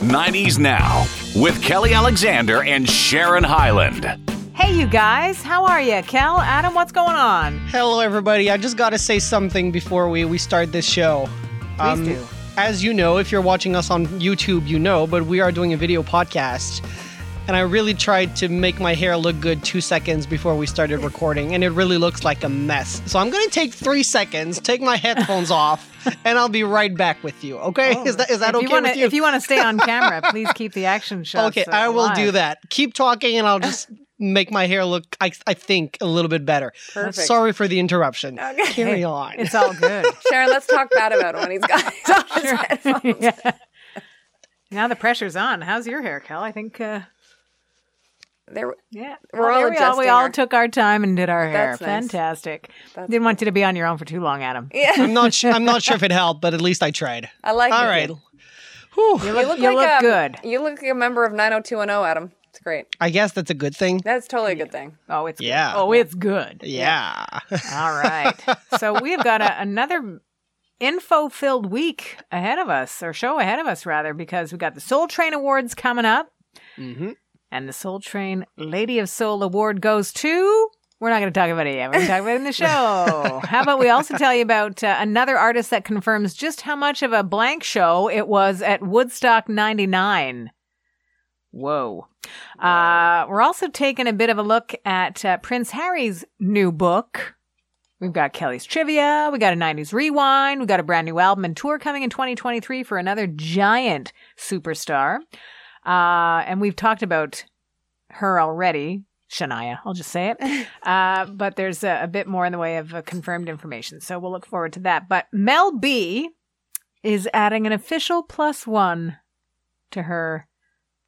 90s Now with Kelly Alexander and Sharon Hyland. Hey, you guys, how are you? Kel, Adam, what's going on? Hello, everybody. I just got to say something before we, we start this show. Please um, do. As you know, if you're watching us on YouTube, you know, but we are doing a video podcast. And I really tried to make my hair look good two seconds before we started recording, and it really looks like a mess. So I'm going to take three seconds, take my headphones off, and I'll be right back with you. Okay? is that, is that okay you wanna, with you? If you want to stay on camera, please keep the action shots. okay, uh, I will do that. Keep talking, and I'll just make my hair look, I, I think, a little bit better. Perfect. Sorry for the interruption. Okay. Carry on. It's all good. Sharon, let's talk bad about him when he's got his headphones. Yeah. Now the pressure's on. How's your hair, Kel? I think, uh, There, yeah. We're Well, all there we, all, we adjusting all took our time and did our hair. That's. Fantastic. That's Didn't want you to be on your own for too long, Adam. yeah, I'm not sure. I'm not sure if it helped, but at least I tried. I like All it. right. Whew. You look, You look, you like look a, good. You look like a member of 90210, Adam. It's great. I guess that's a good thing. That's totally a good thing. Oh, it's Yeah. Good. Oh, it's good. Yeah. All right. so we have got a, another info-filled week ahead of us, or show ahead of us, rather, because we've got the Soul Train Awards coming up, hmm and the Soul Train Lady of Soul Award goes to. We're not going to talk about it yet. We're going to talk about it in the show. How about we also tell you about uh, another artist that confirms just how much of a blank show it was at Woodstock 99. Whoa. Uh, we're also taking a bit of a look at uh, Prince Harry's new book. We've got Kelly's Trivia. We got a 90s Rewind. We got a brand new album and tour coming in 2023 for another giant superstar. Uh, and we've talked about her already. Shania, I'll just say it. Uh, but there's a, a bit more in the way of uh, confirmed information. So we'll look forward to that. But Mel B is adding an official plus one to her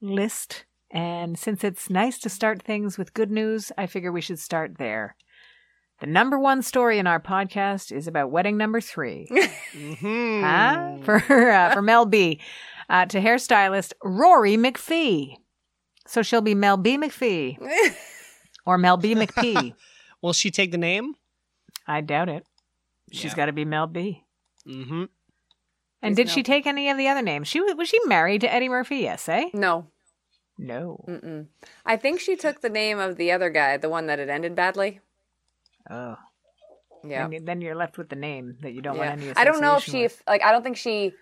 list. And since it's nice to start things with good news, I figure we should start there. The number one story in our podcast is about wedding number three. hmm Huh? For uh, for Mel B, uh, to hairstylist Rory McPhee. So she'll be Mel B McPhee or Mel B McPhee. Will she take the name? I doubt it. She's Yeah. got to be Mel B. Mm-hmm. And He's did Mel she take any of the other names? She was was she married to Eddie Murphy? Yes, eh? No. No. Mm-mm. I think she took the name of the other guy, the one that had ended badly. Oh, Yeah. Then, then you're left with the name that you don't yeah. want any. I don't know if she, with. like, I don't think she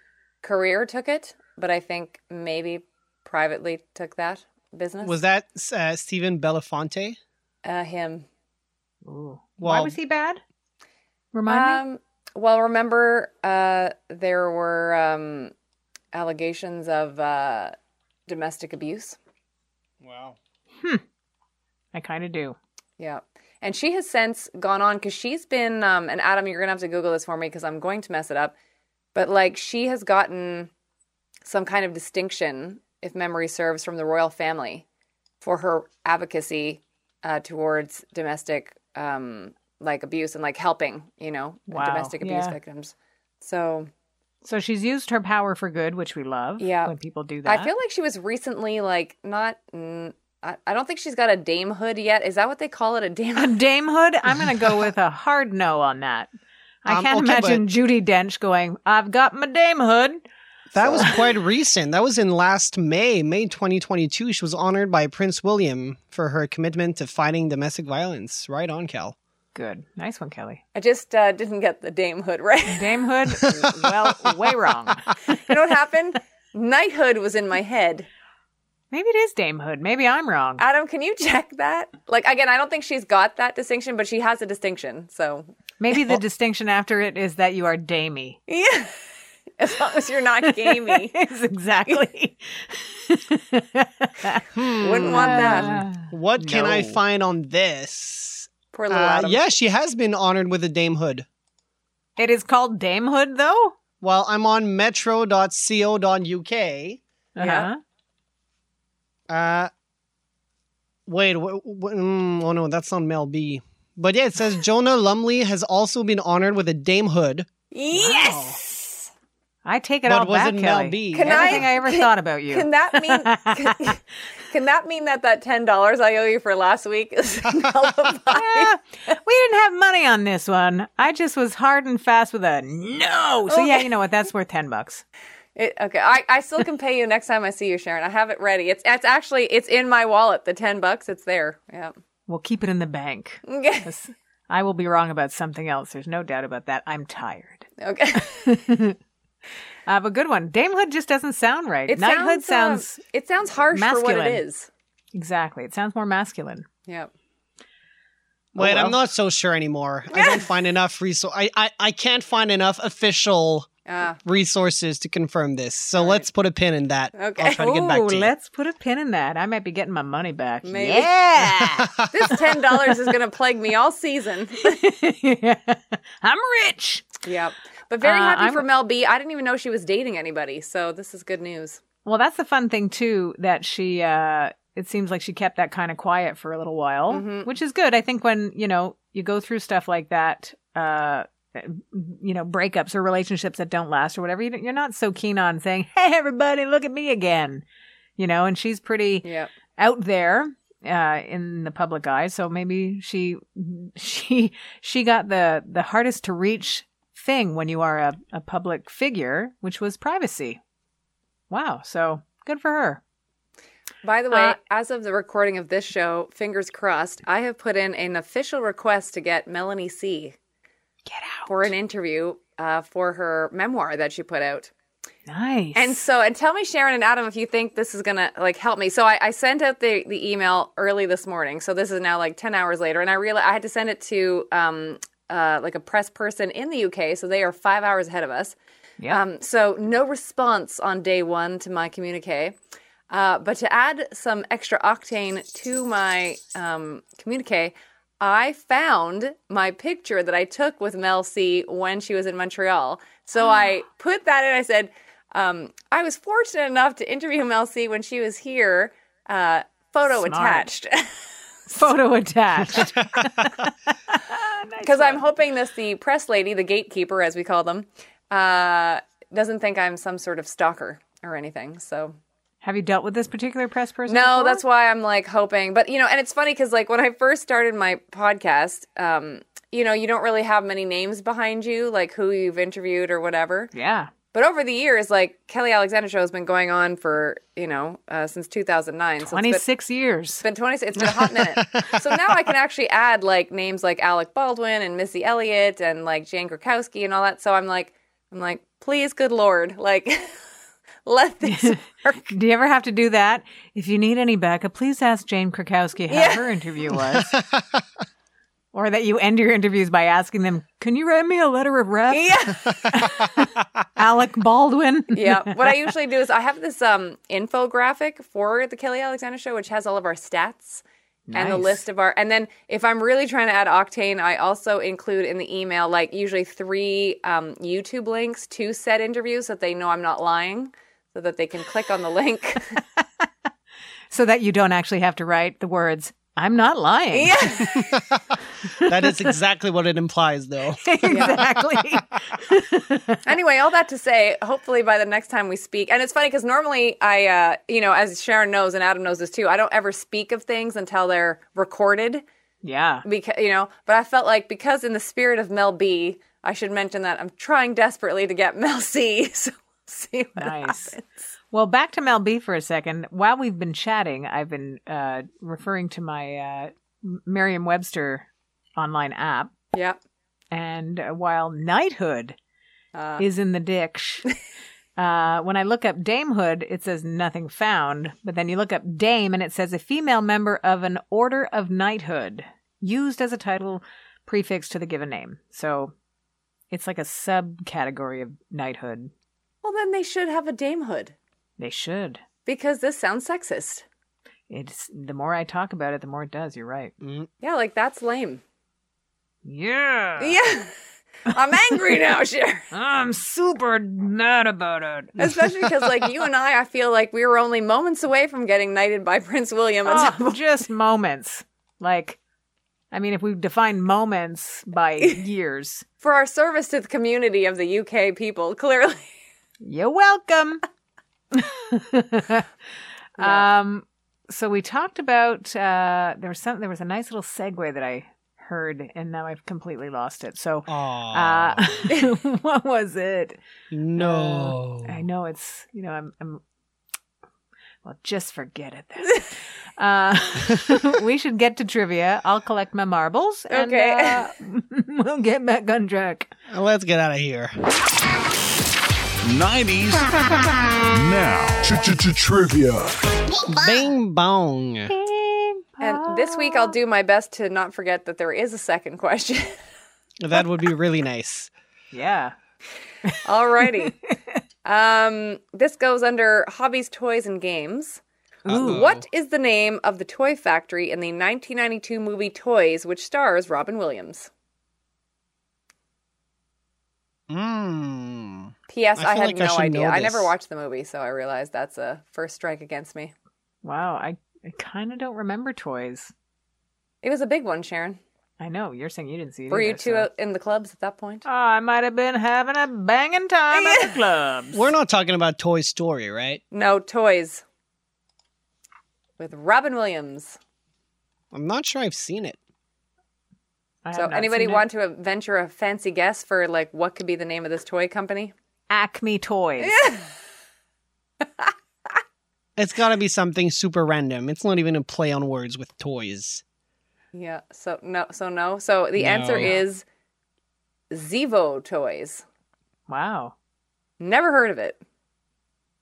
career took it, but I think maybe privately took that business. Was that uh, Stephen Belafonte? uh, him? Ooh. Why was he bad? Remind me. Um, well, remember, uh, there were um, allegations of uh, domestic abuse. Wow. Hmm. I kind of do. Yeah. And she has since gone on because she's been, um, and Adam, you're going to have to Google this for me because I'm going to mess it up. But like she has gotten some kind of distinction, if memory serves, from the royal family for her advocacy uh, towards domestic um, like abuse and like helping, you know, Wow. domestic abuse Yeah. victims. So So she's used her power for good, which we love. Yeah. when people do that. I feel like she was recently like not. Mm, I, I don't think she's got a damehood yet. Is that what they call it? A dame? A dame? damehood? I'm going to go with a hard no on that. I Um, can't okay, imagine Judi Dench going, I've got my damehood. That was quite recent. That was in last May, May 2022. She was honored by Prince William for her commitment to fighting domestic violence. Right on, Cal. Good. Nice one, Kelly. I just uh, didn't get the damehood right. Damehood? well, way wrong. you know what happened? Knighthood was in my head. Maybe it is damehood. Maybe I'm wrong. Adam, can you check that? Like again, I don't think she's got that distinction, but she has a distinction. So Maybe the distinction after it is that you are damey. yeah, as long as you're not gamey, Yes, exactly. wouldn't want that. What can I find on this? Poor little Uh, Adam. yeah, she has been honored with a damehood. It is called damehood, though? Well, I'm on metro.co.uk. Uh-huh. Uh, wait, wh- wh- mm, oh no, that's on Mel B. But yeah, it says Joanna Lumley has also been honored with a damehood. Yes. I take it But all was back, Mel Kelly. B? Can Everything I, I- ever can- thought about you. Can that mean? Can, can that mean that that ten dollars I owe you for last week is nullified? Yeah, we didn't have money on this one. I just was hard and fast with a no. So yeah, you know what? That's worth ten bucks. It, okay, I, I still can pay you next time I see you, Sharon. I have it ready. It's it's actually it's in my wallet. The ten bucks, it's there. Yeah. We'll keep it in the bank. Okay. 'Cause I will be wrong about something else. There's no doubt about that. I'm tired. Okay. Uh, but good one. Damehood just doesn't sound right. It Knighthood sounds, sounds uh, it sounds harsh for what it is. exactly. It sounds more masculine. Yeah. Wait, well. I'm not so sure anymore. I don't find enough resource. I, I I can't find enough official Ah. resources to confirm this. So All right. let's put a pin in that. Okay. I'll try to get back Ooh, to you. let's put a pin in that. I might be getting my money back. Maybe. Yeah. this ten dollars is gonna plague me all season. I'm rich. Yep. But very Uh, happy I'm- for Mel B. I didn't even know she was dating anybody, so this is good news. Well, that's the fun thing too that she uh it seems like she kept that kind of quiet for a little while, Mhm. which is good. I think when, you know, you go through stuff like that uh you know, breakups or relationships that don't last or whatever, you- you're not so keen on saying, "Hey everybody, look at me again." You know, and she's pretty Yep. out there uh in the public eye, so maybe she she she got the the hardest to reach thing when you are a, a public figure, which was privacy. Wow, so good for her. By the way, Uh, as of the recording of this show, fingers crossed, I have put in an official request to get Melanie C Get out. for an interview uh, for her memoir that she put out. Nice. And so, and tell me, Sharon and Adam, if you think this is gonna like help me. So I, I sent out the the email early this morning. So this is now like ten hours later, and I realized I had to send it to um uh like a press person in the UK. So they are five hours ahead of us. yeah. Um, so no response on day one to my communique. Uh, but to add some extra octane to my um, communique, I found my picture that I took with Mel C when she was in Montreal. So I put that in. I said, um, I was fortunate enough to interview Mel C when she was here. Uh, photo Smart. attached. Photo attached. Because I'm hoping this, the press lady, the gatekeeper, as we call them, uh, doesn't think I'm some sort of stalker or anything. So Have you dealt with this particular press person? No, before? that's why I'm like hoping. But you know, and it's funny because like when I first started my podcast, um, you know, you don't really have many names behind you, like who you've interviewed or whatever. Yeah. But over the years, like Kelly Alexander show has been going on for you know uh, since 2009. So it's been- 26 years. it's been 20 it's been a hot minute so now i can actually add like names like alec baldwin and missy elliott and like jane krakowski and all that so i'm like i'm like please good lord like let this work Do you ever have to do that? If you need any backup, please ask Jane Krakowski how Yeah. her interview was. or that you end your interviews by asking them, Can you write me a letter of rep? yeah. Alec Baldwin. yeah. What i usually do is i have this um infographic for the kelly alexander show which has all of our stats and the list of our and then if i'm really trying to add octane i also include in the email like usually three um, youtube links to said interviews so that they know i'm not lying so that they can click on the link. So that you don't actually have to write the words, I'm not lying. yeah that is exactly what it implies, though. exactly. anyway, all that to say, hopefully by the next time we speak, and it's funny because normally I, uh, you know, as Sharon knows and Adam knows this too, I don't ever speak of things until they're recorded, yeah. because you know. But I felt like because in the spirit of Mel B, I should mention that I'm trying desperately to get Mel C. So we'll see what Nice. happens. Well, back to Mel B for a second. While we've been chatting, I've been uh, referring to my uh, Merriam Webster online app. Yeah. And uh, while knighthood Uh, is in the ditch, uh, when I look up damehood, it says nothing found. But then you look up dame and it says a female member of an order of knighthood used as a title prefix to the given name. So it's like a subcategory of knighthood. well, then they should have a damehood They should. because this sounds sexist. It's the more I talk about it, the more it does. You're right. Mm. Yeah, like that's lame. Yeah. Yeah. I'm angry now, Sharon. I'm super mad about it. Especially because, like you and I, I feel like we were only moments away from getting knighted by Prince William. Oh, so- just moments. Like, I mean, if we define moments by years, for our service to the community of the UK people, clearly. you're welcome. Um, so we talked about uh, there was some there was a nice little segue that I heard, and now I've completely lost it. So, uh, what was it? no. Uh, I know it's you know I'm. I'm well, just forget it then. uh, we should get to trivia. I'll collect my marbles, and Okay. uh, we'll get back on track. Let's get out of here. 90s now. Trivia. Bing bong. And this week I'll do my best to not forget that there is a second question. That would be really nice. Yeah. Alrighty. um, this goes under hobbies, toys, and games. Uh-oh. What is the name of the toy factory in the 1992 movie Toys, which stars Robin Williams? Mm. P.S. I I, had like no should idea. I never watched the movie, so I realized that's a first strike against me. Wow. I, I kind of don't remember toys. It was a big one, Sharon. I know you're saying you didn't see it. Were you two so- out in the clubs at that point? Oh, I might have been having a banging time at the clubs. We're not talking about Toy Story, right? No, Toys. With Robin Williams. I'm not sure I've seen it. I So, anybody seen it. want to venture a fancy guess for like what could be the name of this toy company? Acme Toys? It's got to be something super random. It's not even a play on words with toys. Yeah. So no. So no. So the answer is Zevo Toys. Wow. Never heard of it.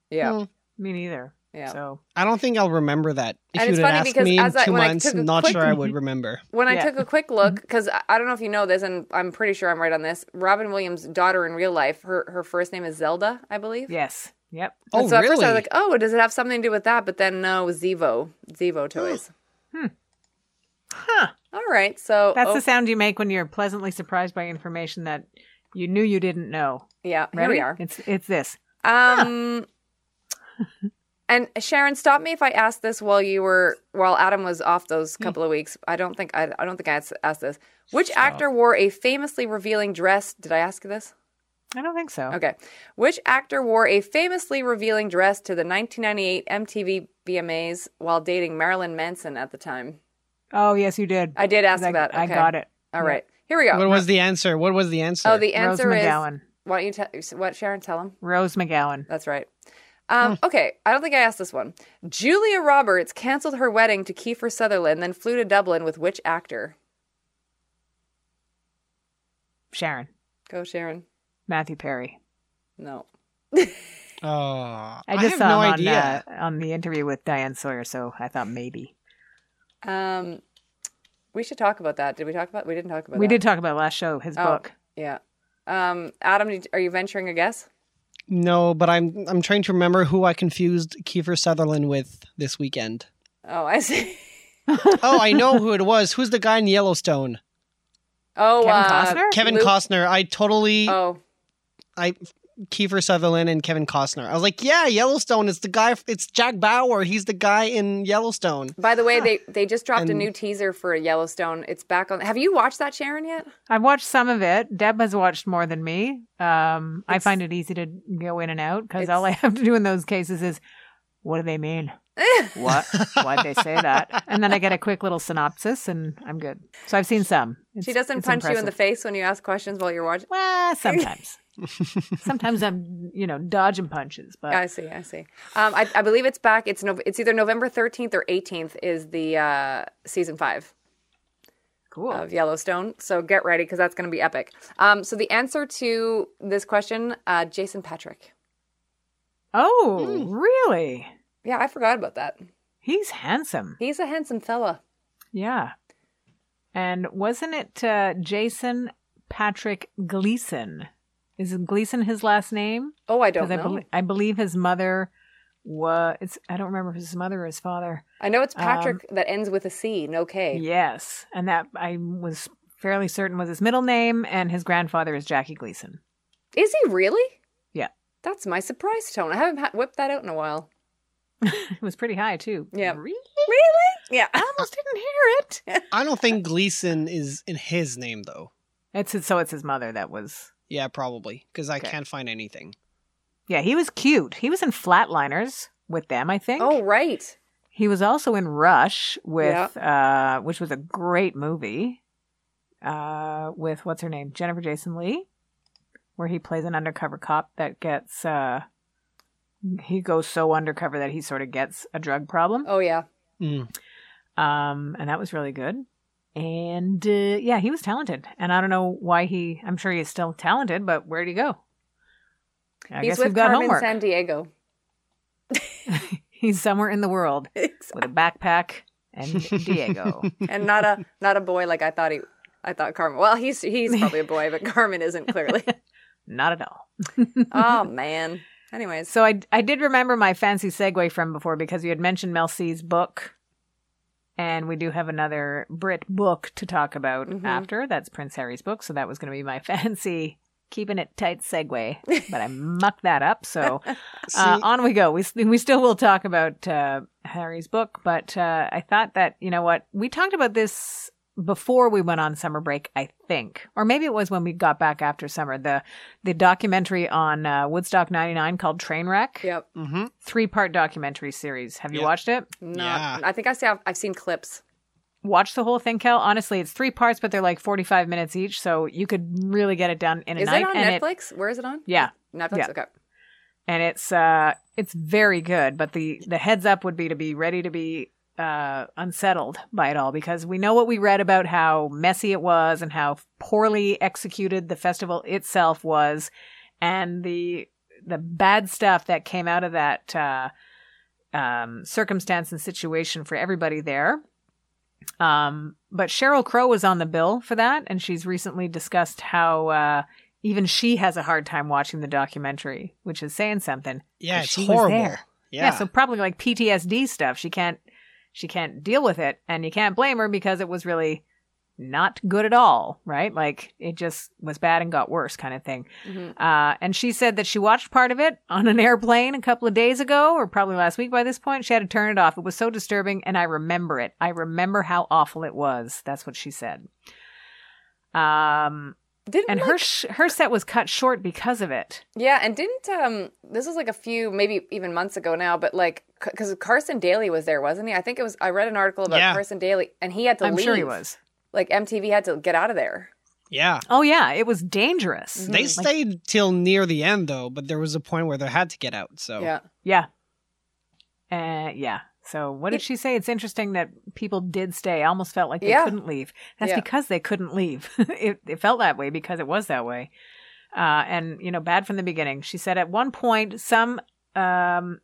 Yeah. Hmm. Me neither. Yeah. So I don't think I'll remember that. If And you'd it's funny because me in as I- two when I months, took not quick- sure I would remember. When I Yeah. took a quick look, because I I don't know if you know this, and I'm pretty sure I'm right on this. Robin Williams' daughter in real life, her her first name is Zelda, I believe. yes. Yep. Oh, And so at really? first I was like, oh, does it have something to do with that? But then no, Zevo, Zevo toys. Hmm. Huh. All right, so That's oh, the sound you make when you're pleasantly surprised by information that you knew you didn't know. yeah. Here we are. It's it's this. Um, and Sharon, stop me if I asked this while you were while Adam was off those Hmm. couple of weeks. I don't think I, I don't think I asked, asked this. Which actor wore a famously revealing dress? Did I ask you this? I don't think so. Okay. Which actor wore a famously revealing dress to the 1998 MTV VMAs while dating Marilyn Manson at the time? Oh yes, you did. I did ask I, that. I got it. All right. Here we go. What was the answer? What was the answer? oh, the Rose answer is McGowan. why don't you tell what Sharon tell him? Rose McGowan. That's right. Um, Okay, I don't think I asked this one. Julia Roberts canceled her wedding to Kiefer Sutherland, then flew to Dublin with which actor? Sharon. Go, Sharon. Matthew Perry. No. Oh, I, I just have saw no him idea. on uh, on the interview with Diane Sawyer, so I thought maybe. Um, we should talk about that. Did we talk about? We didn't talk about. We that. did talk about last show, his Oh, book. Yeah. Um, Adam, are you venturing a guess? No, but I'm I'm trying to remember who I confused Kiefer Sutherland with this weekend. Oh, I see. Oh, I know who it was. Who's the guy in Yellowstone? Oh, Kevin uh, Costner? Kevin Luke- Costner. I totally Oh, I Kiefer Sutherland and Kevin Costner. I was like, yeah, Yellowstone. It's the guy. It's Jack Bauer. He's the guy in Yellowstone. by the way, they they just dropped a new teaser for Yellowstone. It's back on. Have you watched that, Sharon? Yet? I've watched some of it. Deb has watched more than me. Um, I find it easy to go in and out because all I have to do in those cases is, what do they mean? what? Why'd they say that? And then I get a quick little synopsis, and I'm good. So I've seen some. It's, She doesn't punch you in the face when you ask questions while you're watching. Well, sometimes. sometimes I'm, you know, dodging punches, but I see. I see. Um, I, I believe it's back. It's no, It's either November thirteenth or eighteenth. Is the uh, season five cool. of Yellowstone? So get ready because that's going to be epic. Um, so the answer to this question, uh, Jason Patric. Oh, Hmm. really? Yeah, I forgot about that. He's handsome. He's a handsome fella. Yeah. And wasn't it uh, Jason Patric Gleason? Is Gleason his last name? Oh, I don't I, know. I believe his mother was. It's I don't remember if his mother or his father. I know it's Patric that ends with a C, no K. Yes, and that I was fairly certain was his middle name, and his grandfather is Jackie Gleason. Is he really? Yeah, That's my surprise tone. I haven't ha- whipped that out in a while. it was pretty high too. Yeah. really? Really? Yeah. I almost didn't hear it. I don't think Gleason is in his name though. It's so it's his mother that was. Yeah, probably because I Okay. can't find anything. Yeah, he was cute. He was in Flatliners with them, I think. oh, right. He was also in Rush with, uh, which was a great movie. uh, with what's her name, Jennifer Jason Leigh, where he plays an undercover cop that gets uh, he goes so undercover that he sort of gets a drug problem. Oh yeah. Mm. Um, and that was really good. And uh, yeah, he was talented. And I don't know why he. I'm sure he's still talented, but where'd he go? I He's guess with we've got Carmen homework. San Diego. he's somewhere in the world with a backpack and Diego. and not a not a boy like I thought he I thought Carmen. Well, he's he's probably a boy, but Carmen isn't clearly. Not at all. oh man. Anyways, So I I did remember my fancy segue from before because you had mentioned Mel C's book, and we do have another Brit book to talk about Mhm. after. That's Prince Harry's book, so that was going to be my fancy keeping it tight segue, but I mucked that up. So uh, on we go. We we still will talk about uh, Harry's book, but uh, I thought that you know what we talked about this before we went on summer break, I think, or maybe it was when we got back after summer. The the documentary on uh, Woodstock '99 called Trainwreck, yep. mhm. three part documentary series. Have you Yeah. watched it? No. Yeah. I think I see I've, I've seen clips. Watch the whole thing, Kel. Honestly, it's three parts, but they're like 45 minutes each, so you could really get it done in a Is night. it on and Netflix? Where is it on? yeah, Netflix. Yeah. Okay. and it's uh it's very good but the the heads up would be to be ready to be uh unsettled by it all because we know what we read about how messy it was and how poorly executed the festival itself was and the the bad stuff that came out of that uh um circumstance and situation for everybody there um but Sheryl Crow was on the bill for that and she's recently discussed how uh even she has a hard time watching the documentary, which is saying something. Yeah, it's she was horrible. there. Yeah. so probably like PTSD stuff. She can't she can't deal with it and you can't blame her because it was really not good at all, right? Like it just was bad and got worse kind of thing. Mhm. Uh, and she said that she watched part of it on an airplane a couple of days ago, or probably last week by this point. She had to turn it off. It was so disturbing, and I remember it. I remember how awful it was. That's what she said. Um, Didn't and like, her sh- her set was cut short because of it. yeah, and didn't um this was like a few maybe even months ago now, but like because Carson Daly was there, wasn't he? I think it was. I read an article about Yeah. Carson Daly, and he had to I'm leave. sure he was. Like MTV had to get out of there. yeah. Oh yeah, it was dangerous. They Like, stayed till near the end though, but there was a point where they had to get out. So Yeah. yeah, uh, yeah. So what did she say? It's interesting that people did stay. I almost felt like they Yeah. couldn't leave. That's Yeah. because they couldn't leave. it, it felt that way because it was that way. Uh, and you know, bad from the beginning. She said at one point, some um,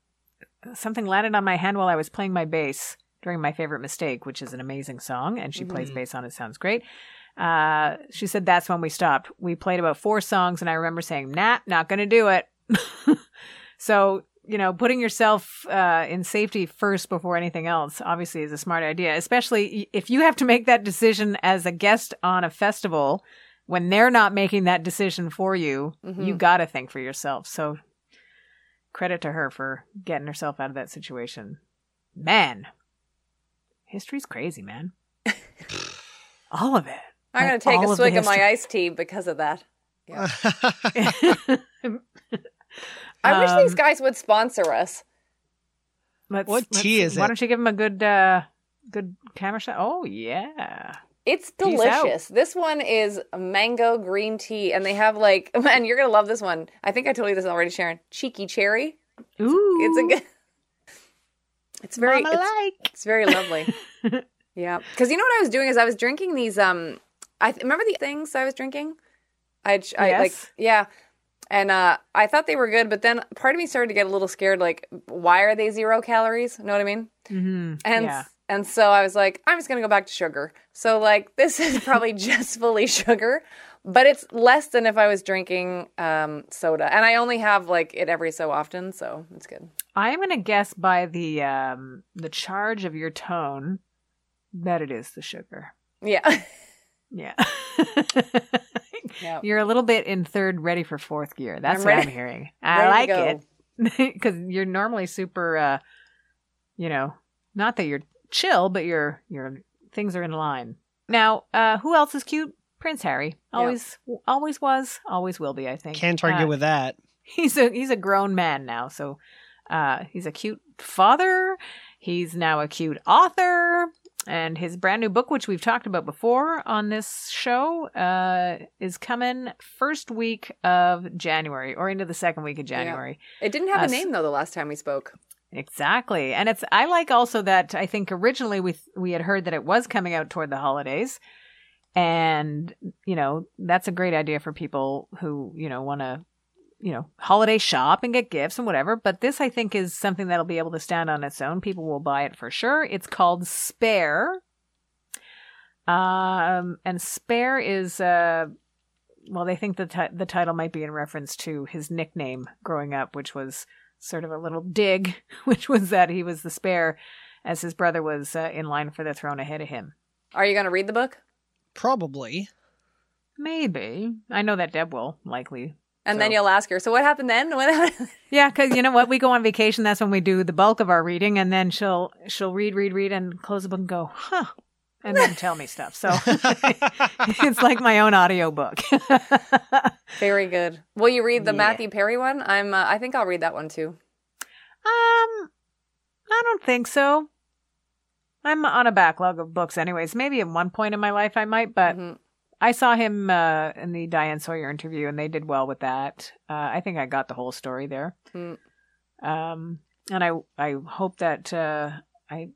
something landed on my hand while I was playing my bass during my favorite mistake, which is an amazing song, and she plays Mhm. bass on it. Sounds great. Uh, she said that's when we stopped. We played about four songs, and I remember saying, "Nah, not gonna do it." so you know, putting yourself uh, in safety first before anything else obviously is a smart idea, especially if you have to make that decision as a guest on a festival when they're not making that decision for you. Mhm. You got to think for yourself. So credit to her for getting herself out of that situation. Man, history's crazy, man. All of it. I'm Like, gonna take a swig of my history. iced tea because of that. Yeah. Um, I wish these guys would sponsor us. Let's, What let's- tea is Why it? Why don't you give him a good, uh, good camera shot? Oh yeah. It's delicious. This one is mango green tea, and they have like, man, you're gonna love this one. I think I told you this already, Sharon. Cheeky cherry. Ooh, It's a good. It's very. It's, like. it's very lovely. yeah, because you know what I was doing is I was drinking these. Um, I th- remember the things I was drinking. I, I like yeah, and uh, I thought they were good, but then part of me started to get a little scared. Like, why are they zero calories? You know what I mean? Mm-hmm. And yeah. And so I was like, I'm just gonna go back to sugar. So like this is probably just fully sugar, but it's less than if I was drinking um, soda. And I only have like it every so often, so it's good. I'm gonna guess by the um the charge of your tone that it is the sugar. Yeah. Yeah. yeah. You're a little bit in third, ready for fourth gear. That's I'm what ready- I'm hearing. I like it because you're normally super, uh, you know, not that you're chill, but your your things are in line. Now, uh, who else is cute? Prince Harry. Yeah. Always, always was, always will be. I think. Can't argue Uh, with that. he's a he's a grown man now so uh he's a cute father he's now a cute author and his brand new book, which we've talked about before on this show, uh, is coming first week of January or into the second week of January. It didn't have Uh, a name though the last time we spoke. Exactly. And it's I like also that I think originally we we had heard that it was coming out toward the holidays. And, you know, that's a great idea for people who, you know, want to you know, holiday shop and get gifts and whatever, but this I think is something that'll be able to stand on its own. People will buy it for sure. It's called Spare. Um and Spare is uh well, they think the ti- the title might be in reference to his nickname growing up, which was sort of a little dig, which was that he was the spare as his brother was uh, in line for the throne ahead of him. Are you going to read the book? Probably. Maybe. I know that Deb will, likely. And So- then you'll ask her, so what happened then? What happened? Yeah, because you know what? We go on vacation. That's when we do the bulk of our reading, and then she'll she'll read, read, read, and close the book and go, huh, and then tell me stuff. So it's like my own audiobook. Very good. Will you read the Yeah. Matthew Perry one? I'm. Uh, I think I'll read that one too. Um, I don't think so. I'm on a backlog of books, anyways. Maybe at one point in my life I might, but Mhm. I saw him uh, in the Diane Sawyer interview, and they did well with that. Uh, I think I got the whole story there. Mm. Um, and I I hope that uh, I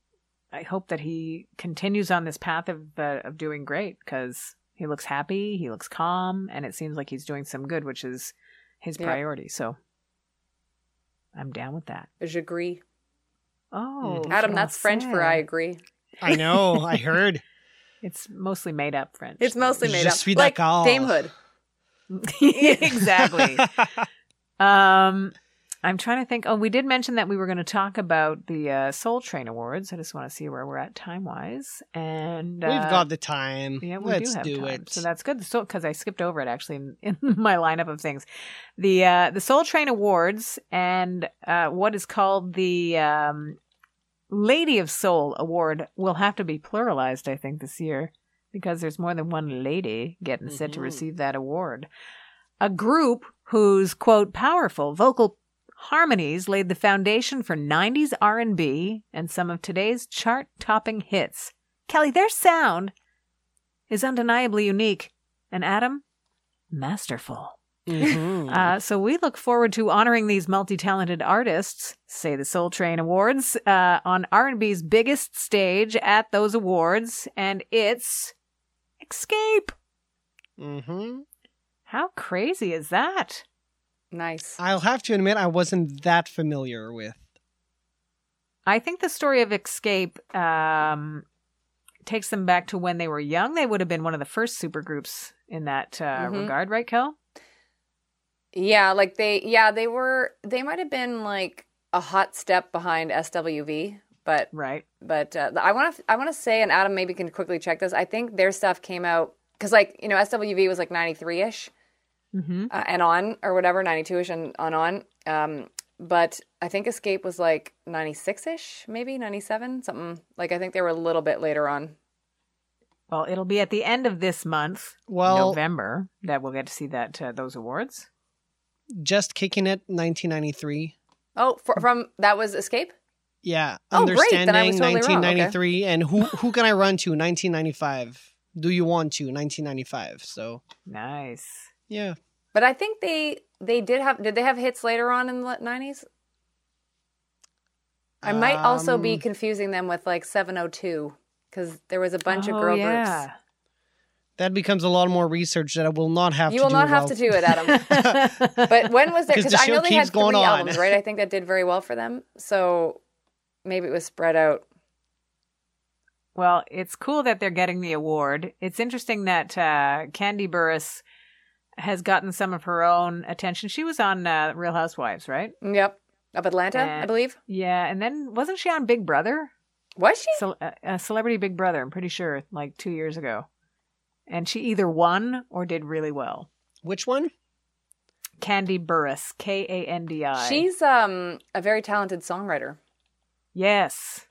I hope that he continues on this path of uh, of doing great because he looks happy, he looks calm, and it seems like he's doing some good, which is his Yeah. priority. So I'm down with that. J'agree. Oh, Mhm. Adam, that's French for I agree. I know. I heard. It's mostly made up French. It's mostly made Je up. suis Like d'accord. Dame Hood. exactly. um, I'm trying to think. Oh, we did mention that we were going to talk about the uh, Soul Train Awards. I just want to see where we're at time wise, and uh, We've got the time. Yeah, we Let's do have do time. it. So that's good. So because I skipped over it actually in, in my lineup of things, the uh, the Soul Train Awards and uh, what is called the um, Lady of Soul Award will have to be pluralized, I think, this year because there's more than one lady getting set to receive that award. A group whose quote powerful vocal harmonies laid the foundation for 90s R&B and some of today's chart-topping hits. Kelly, their sound is undeniably unique, and Adam, masterful. Mhm. Uh, so we look forward to honoring these multi-talented artists, say the Soul Train Awards, uh, on R&B's biggest stage at those awards, and it's Xscape. Mm Mhm. How crazy is that? Nice. I'll have to admit, I wasn't that familiar with. I think the story of Xscape um, takes them back to when they were young. They would have been one of the first supergroups in that uh, Mhm. regard, right, Kel? Yeah, like they. Yeah, they were. They might have been like a hot step behind SWV, but Right. but uh, I want to I want to say, and Adam maybe can quickly check this. I think their stuff came out because like you know SWV was like ninety three ish Mm-hmm. uh, and on or whatever ninety two ish and on on. Um, but I think Xscape was like ninety six ish, maybe ninety seven, something like. I think they were a little bit later on. Well, it'll be at the end of this month, Well, November, that we'll get to see that uh, those awards. just kicking it, 1993. Oh, for, from that was Xscape. Yeah, Oh, great, then I understanding was totally wrong, okay. 1993, and who who can I run to? 1995. Do you want to? 1995. So Nice. Yeah, But I think they they did have did they have hits later on in the nineties? I might also be Um, confusing them with like seven oh two because there was a bunch of Oh, girl yeah. groups. that becomes a lot more research that I will not have. You to will do not have well. to do it, Adam. but when was there? 'Cause Because the I know show they keeps had going three on. albums, right? I think that did very well for them. So maybe it was spread out. Well, it's cool that they're getting the award. It's interesting that uh, Kandi Burruss has gotten some of her own attention. She was on uh, Real Housewives, right? Yep, of Atlanta, I Uh, believe. Yeah, and then wasn't she on Big Brother? Was she? Ce- uh, uh, Celebrity Big Brother, I'm pretty sure, like two years ago. And she either won or did really well. Which one? Kandi Burruss, K A N D I. She's um a very talented songwriter. Yes.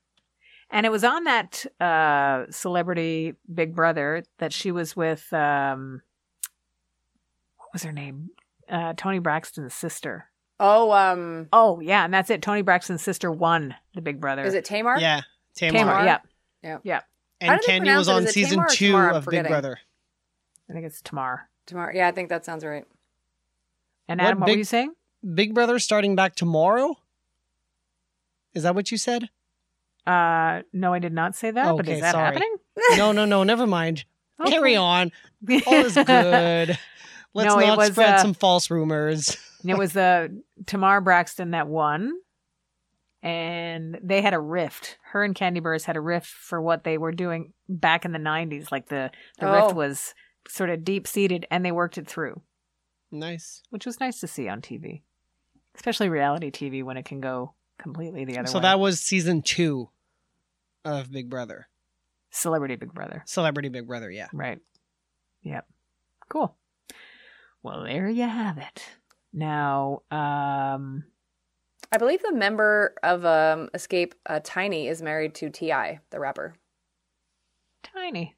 And it was on that uh, Celebrity Big Brother that she was with, um, what was her name? Uh, Toni Braxton's sister. Oh, um, Oh, yeah. And that's it. Toni Braxton's sister won the Big Brother. is it Tamar? Yeah, Tamar. Tamar? Tamar? Yeah. Yeah. Yeah. And do Kandi was on season two Tamar? I'm of Big. Brother. I think it's Tamar. Tamar. Yeah, I think that sounds right. And Adam, what big- were you saying? Big Brother starting back tomorrow? Is that what you said? Uh, no, I did not say that. but Okay, is that sorry. happening? no, no, no, never mind. Okay. Carry on. All is good. Let's No, it not was, spread uh, some false rumors. it was uh, Tamar Braxton that won, and they had a rift. Her and Kandi Burruss had a rift for what they were doing back in the '90s. Like the the Oh. rift was sort of deep seated, and they worked it through, Nice. which was nice to see on TV, especially reality TV when it can go completely the other So way. So that was season two of Big Brother. Celebrity Big Brother, Celebrity Big Brother, yeah. right? Yep. Cool. Well, there you have it. Now, um, I believe the member of um, Xscape, uh, Tiny, is married to T.I., the rapper. Tiny.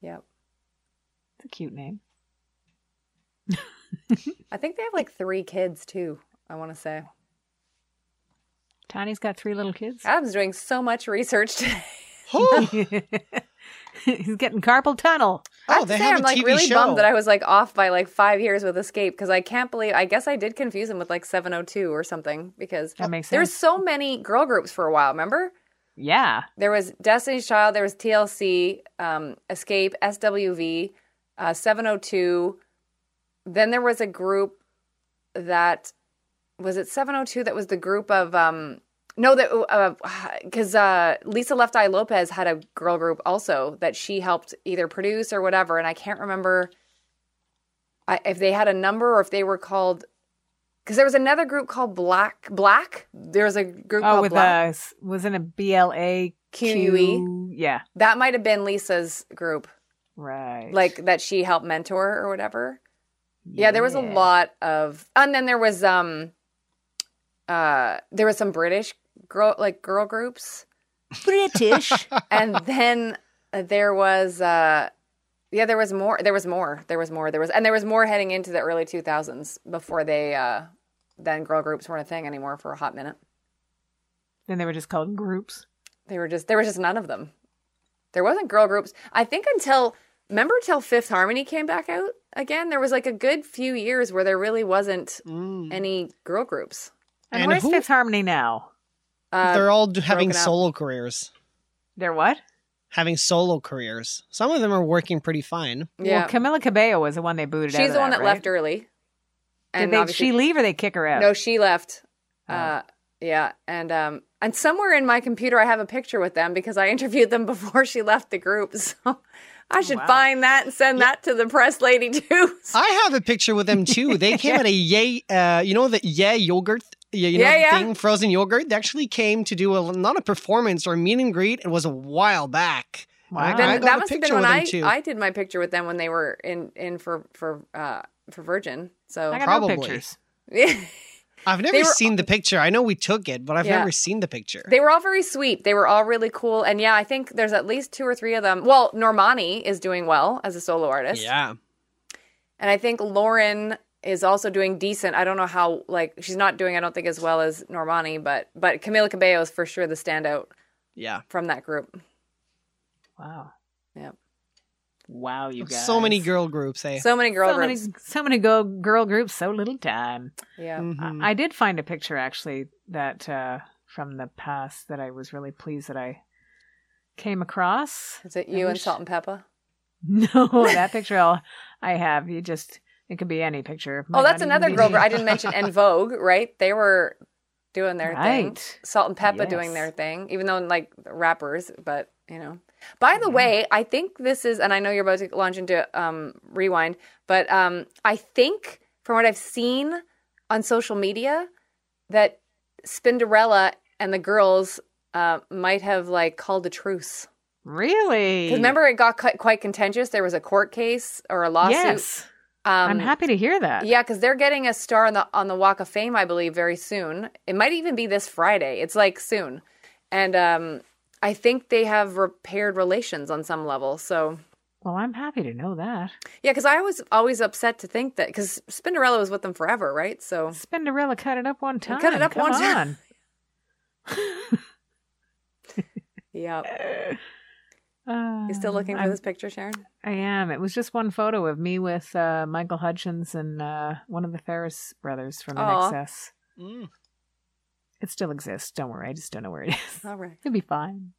Yep. It's a cute name. I think they have like three kids too. I want to say. Tiny's got three little kids. Adam's doing so much research today. He's getting carpal tunnel. Oh they say, have I'm a like TV really show. bummed that I was like off by like five years with Xscape because I can't believe. I guess I did confuse him with like 702 or something because That makes sense. so many girl groups for a while. Remember? Yeah. There was Destiny's Child, there was TLC, um, Xscape, SWV, uh, 702. Then there was a group that was it 702 that was the group of um no that because uh, Lisa Left Eye Lopes had a girl group also that she helped either produce or whatever, and I can't remember if they had a number or if they were called because there was another group called Blaque Blaque. There was a group Oh, called with Blaque. a wasn't a B L A QUE? Yeah. That might have been Lisa's group, Right. like that she helped mentor or whatever. Yeah, there was a lot of, and then there was um, uh, there was some British girl like girl groups, British. and then there was uh, yeah, there was more, there was more, there was more, there was, and there was more heading into the early two thousands before they uh, then girl groups weren't a thing anymore for a hot minute. then they were just called groups. They were just there was just none of them. There wasn't girl groups. I think until remember till Fifth Harmony came back out again. There was like a good few years where there really wasn't Mm. any girl groups. And, And where's who- Fifth Harmony now? Uh, They're all having broken up. solo careers. They're what? Having solo careers. Some of them are working pretty fine. yeah, Well, Camila Cabello was the one they booted out. she's of the one that right? left early. Did they, she leave or they kick her out? No, she left. Oh. Uh, yeah, and um, and somewhere in my computer I have a picture with them because I interviewed them before she left the group. So I should Wow. find that and send that to the press lady too. I have a picture with them too. They came at a yay, uh, you know the yeah yogurt, yeah, you know Yeah, the yeah. thing, frozen yogurt. They actually came to do a not a performance or a meet and greet. It was a while back. Wow. I, Then I got that a must have picture been when with I, them too. I did my picture with them when they were in in for for uh for Virgin. So I got Probably. no pictures. I've never were- seen the picture. I know we took it, but I've Yeah. never seen the picture. they were all very sweet. They were all really cool. And yeah, I think there's at least two or three of them. Well, Normani is doing well as a solo artist. yeah, And I think Lauren is also doing decent. I don't know how like she's not doing I don't think as well as Normani, but but Camila Cabello is for sure the standout yeah. from that group. Wow. Yep. Wow, you guys. So many girl groups. Eh? So many girl so many, groups. so many go, girl groups, so little time. Yeah. Mhm. I, I did find a picture actually that uh, from the past that I was really pleased that I came across. Is it you and wish- Salt-N-Pepa? No, that picture I'll, I have. You just it could be any picture. Oh, that's another girl I didn't mention En Vogue, right? They were doing their thing. Salt-N-Pepa doing their thing, even though like rappers, but you know. By the way, I think this is, and I know you're about to launch into um, rewind, but um, I think from what I've seen on social media that Spinderella and the girls uh, might have like called a truce. Really? Remember, it got quite contentious. There was a court case or a lawsuit. Yes. Um, I'm happy to hear that. yeah, because they're getting a star on the on the Walk of Fame, I believe, very soon. It might even be this Friday. It's like soon, and um, I think they have repaired relations on some level. So Well, I'm happy to know that. yeah, because I was always upset to think that because Spinderella was with them forever, right? So Spinderella cut it up one time. cut it up Come one time. on. yeah, You still looking for I'm- this picture, Sharon? I am. It was just one photo of me with uh, Michael Hutchence and uh, one of the Farriss brothers from Aw. INXS. Mm. It still exists. Don't worry. I just don't know where it is. All right. It'll be fine.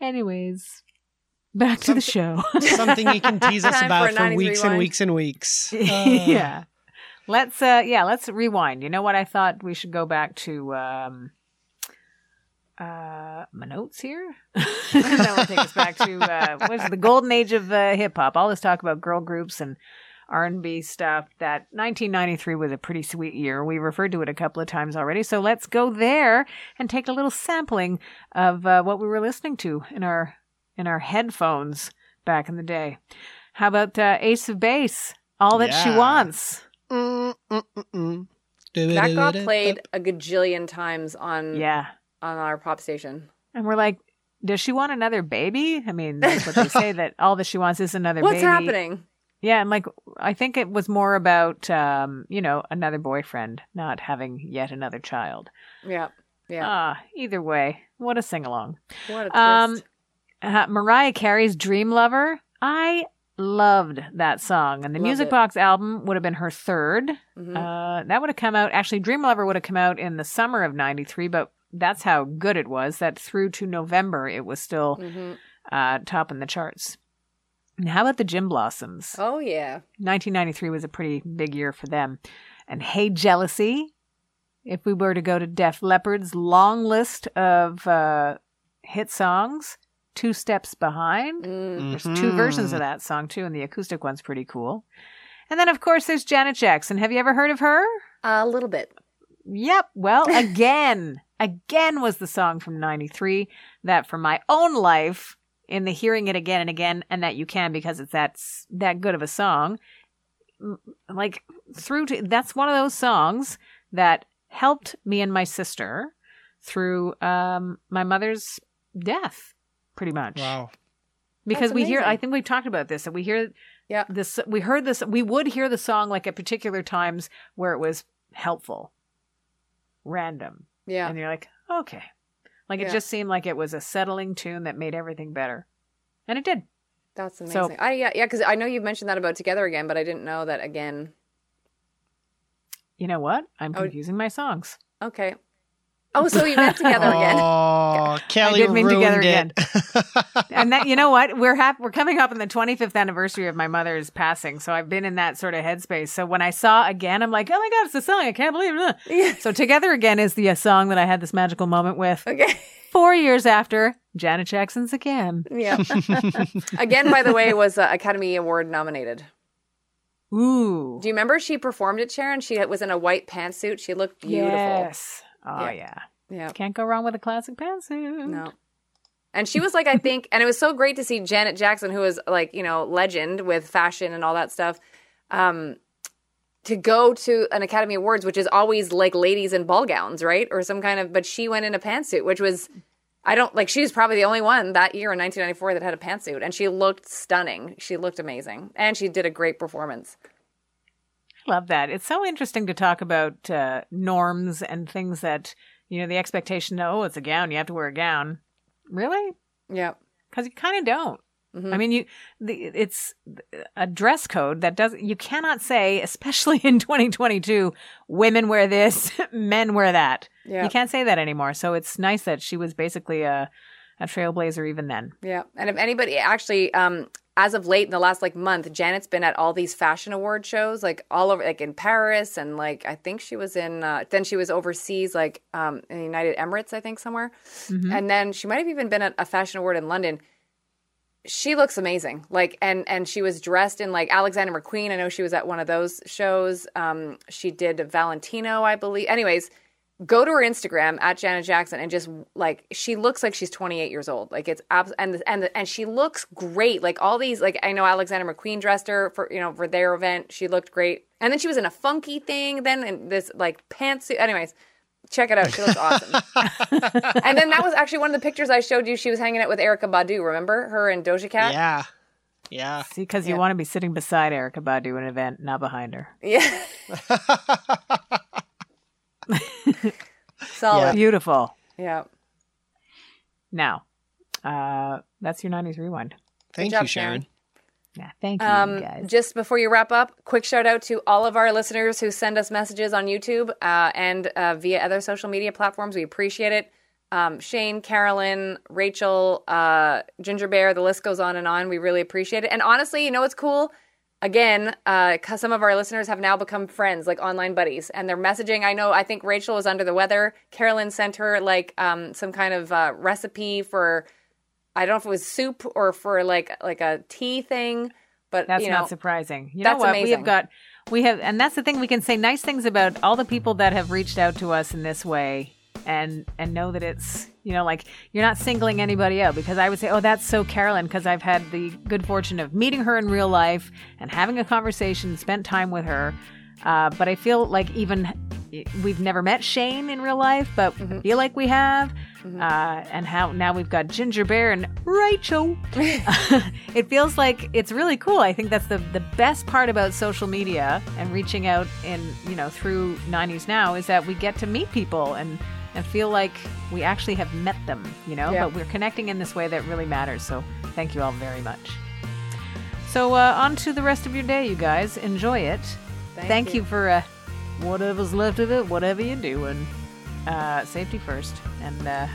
Anyways, back to the show. Something you can tease us Time for about for 90s weeks and weeks and weeks. Uh, yeah. Let's uh yeah, let's rewind. You know what I thought we should go back to um uh my notes here. that will take us back to uh what is the golden age of uh, hip hop. All this talk about girl groups and R&B stuff. That 1993 was a pretty sweet year. We referred to it a couple of times already. So let's go there and take a little sampling of uh, what we were listening to in our in our headphones back in the day. How about uh, Ace of Base? All that she wants. mm, mm, mm, mm. That got played a gajillion times on Yeah. On our pop station. And we're like, does she want another baby? I mean, that's what they say that all that she wants is another What's baby. happening? Yeah, and like I think it was more about um, you know, another boyfriend, not having yet another child. Yeah. Yeah. Ah, either way, what a sing along. what a twist. Um uh, Mariah Carey's Dream Lover. I loved that song, and the Loved Music it. Box album would have been her 3rd Mhm. Uh, that would have come out. Actually, Dream Lover would have come out in the summer of '93, but that's how good it was. That through to November, it was still Mhm. uh, topping the charts. And how about the Gin Blossoms? Oh yeah. 1993 was a pretty big year for them. And Hey Jealousy, if we were to go to Def Leppard's long list of uh, hit songs, Two Steps Behind. Mm. There's two versions of that song too, and the acoustic one's pretty cool. And then, of course, there's Janet Jackson. Have you ever heard of her? A little bit. Yep. Well, again, again was the song from 93 that for my own life in the hearing it again and again and that you can because it's that that good of a song like through to that's one of those songs that helped me and my sister through um my mother's death pretty much Wow. because we hear i think we've talked about this that we hear Yeah. this we heard this we would hear the song like at particular times where it was helpful random Yeah. and you're like okay like it just seemed like it was a settling tune that made everything better and it did That's amazing. So-. I yeah, yeah, because I know you've mentioned that about Together Again, but I didn't know that again. you know what i'm Oh. confusing my songs Okay. Oh, so we met Together Again. Oh, Kelly I did mean Together it. and that you know what we're hap- we're coming up on the 25th anniversary of my mother's passing so i've been in that sort of headspace so when i saw again i'm like oh my god it's a song i can't believe it Yeah. so together again is the uh, song that i had this magical moment with Okay. four years after janet jackson's again Yeah. Again, by the way, was uh, Academy Award nominated. ooh Do you remember she performed it, Sharon? She was in a white pantsuit. She looked beautiful. yes oh Yeah. yeah Yeah. can't go wrong with a classic pantsuit No. And she was like, I think, and it was so great to see Janet Jackson, who is like, you know, legend with fashion and all that stuff, um, to go to an Academy Awards, which is always like ladies in ball gowns, right? Or some kind of, but she went in a pantsuit, which was, I don't like, she was probably the only one that year in 1994 that had a pantsuit. And she looked stunning. She looked amazing. And she did a great performance. Love that. It's so interesting to talk about uh, norms and things that, you know, the expectation, oh, it's a gown, you have to wear a gown. Really? Yeah. Because you kind of don't. Mhm. I mean, you the, it's a dress code that doesn't, you cannot say, especially in 2022, women wear this, men wear that. Yeah. You can't say that anymore. So it's nice that she was basically a a trailblazer even then. Yeah. And if anybody actually, um, as of late in the last like month, Janet's been at all these fashion award shows, like all over, like in Paris, and like I think she was in. Uh, then she was overseas, like um, in the United Emirates, I think somewhere, and then she might have even been at a fashion award in London. She looks amazing, like and and she was dressed in like Alexander McQueen. I know she was at one of those shows. Um, she did Valentino, I believe. Anyways, go to her Instagram at Janet Jackson and just like she looks like she's 28 years old. Like it's abs- and and and she looks great. Like all these like I know Alexander McQueen dressed her for you know for their event. She looked great. And then she was in a funky thing then and this like pantsuit. Anyways, check it out. She looks awesome. and then that was actually one of the pictures I showed you. She was hanging out with Erykah Badu. Remember her and Doja Cat? Yeah. Yeah. See, because you want to be sitting beside Erykah Badu in an event, not behind her. Yeah. Solid. Beautiful. Yeah. Now, uh, that's your 90s rewind. Thank job, you, Sharon. Sharon. Yeah, thank you, Um, guys. just before you wrap up, quick shout out to all of our listeners who send us messages on YouTube uh, and uh, via other social media platforms. We appreciate it. Um, Shane, Carolyn, Rachel, uh, Ginger Bear, the list goes on and on. We really appreciate it. And honestly, you know what's cool? Again, uh, some of our listeners have now become friends, like online buddies, and they're messaging. I know, I think Rachel was under the weather. Carolyn sent her like um, some kind of uh, recipe for I don't know if it was soup or for like like a tea thing, but That's you know, not surprising. You that's know what? We amazing. have got, we have, and that's the thing. We can say nice things about all the people that have reached out to us in this way, and and know that it's you know like you're not singling anybody out because I would say, oh, that's so Carolyn because I've had the good fortune of meeting her in real life and having a conversation, spent time with her. Uh, but I feel like even we've never met Shane in real life, but Mm-hmm. Feel like we have. Uh, and how now we've got Ginger Bear and Rachel. it feels like it's really cool. I think that's the the best part about social media and reaching out in you know through 90s now is that we get to meet people and and feel like we actually have met them. You know, Yeah. but we're connecting in this way that really matters. So thank you all very much. So uh, on to the rest of your day, you guys. Enjoy it. Thank, you. for uh, whatever's left of it, whatever you're doing. Uh, safety first, and uh,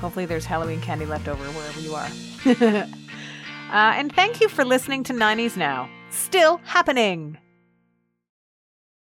hopefully there's Halloween candy left over wherever you are. uh, and thank you for listening to 90s Now. Still happening.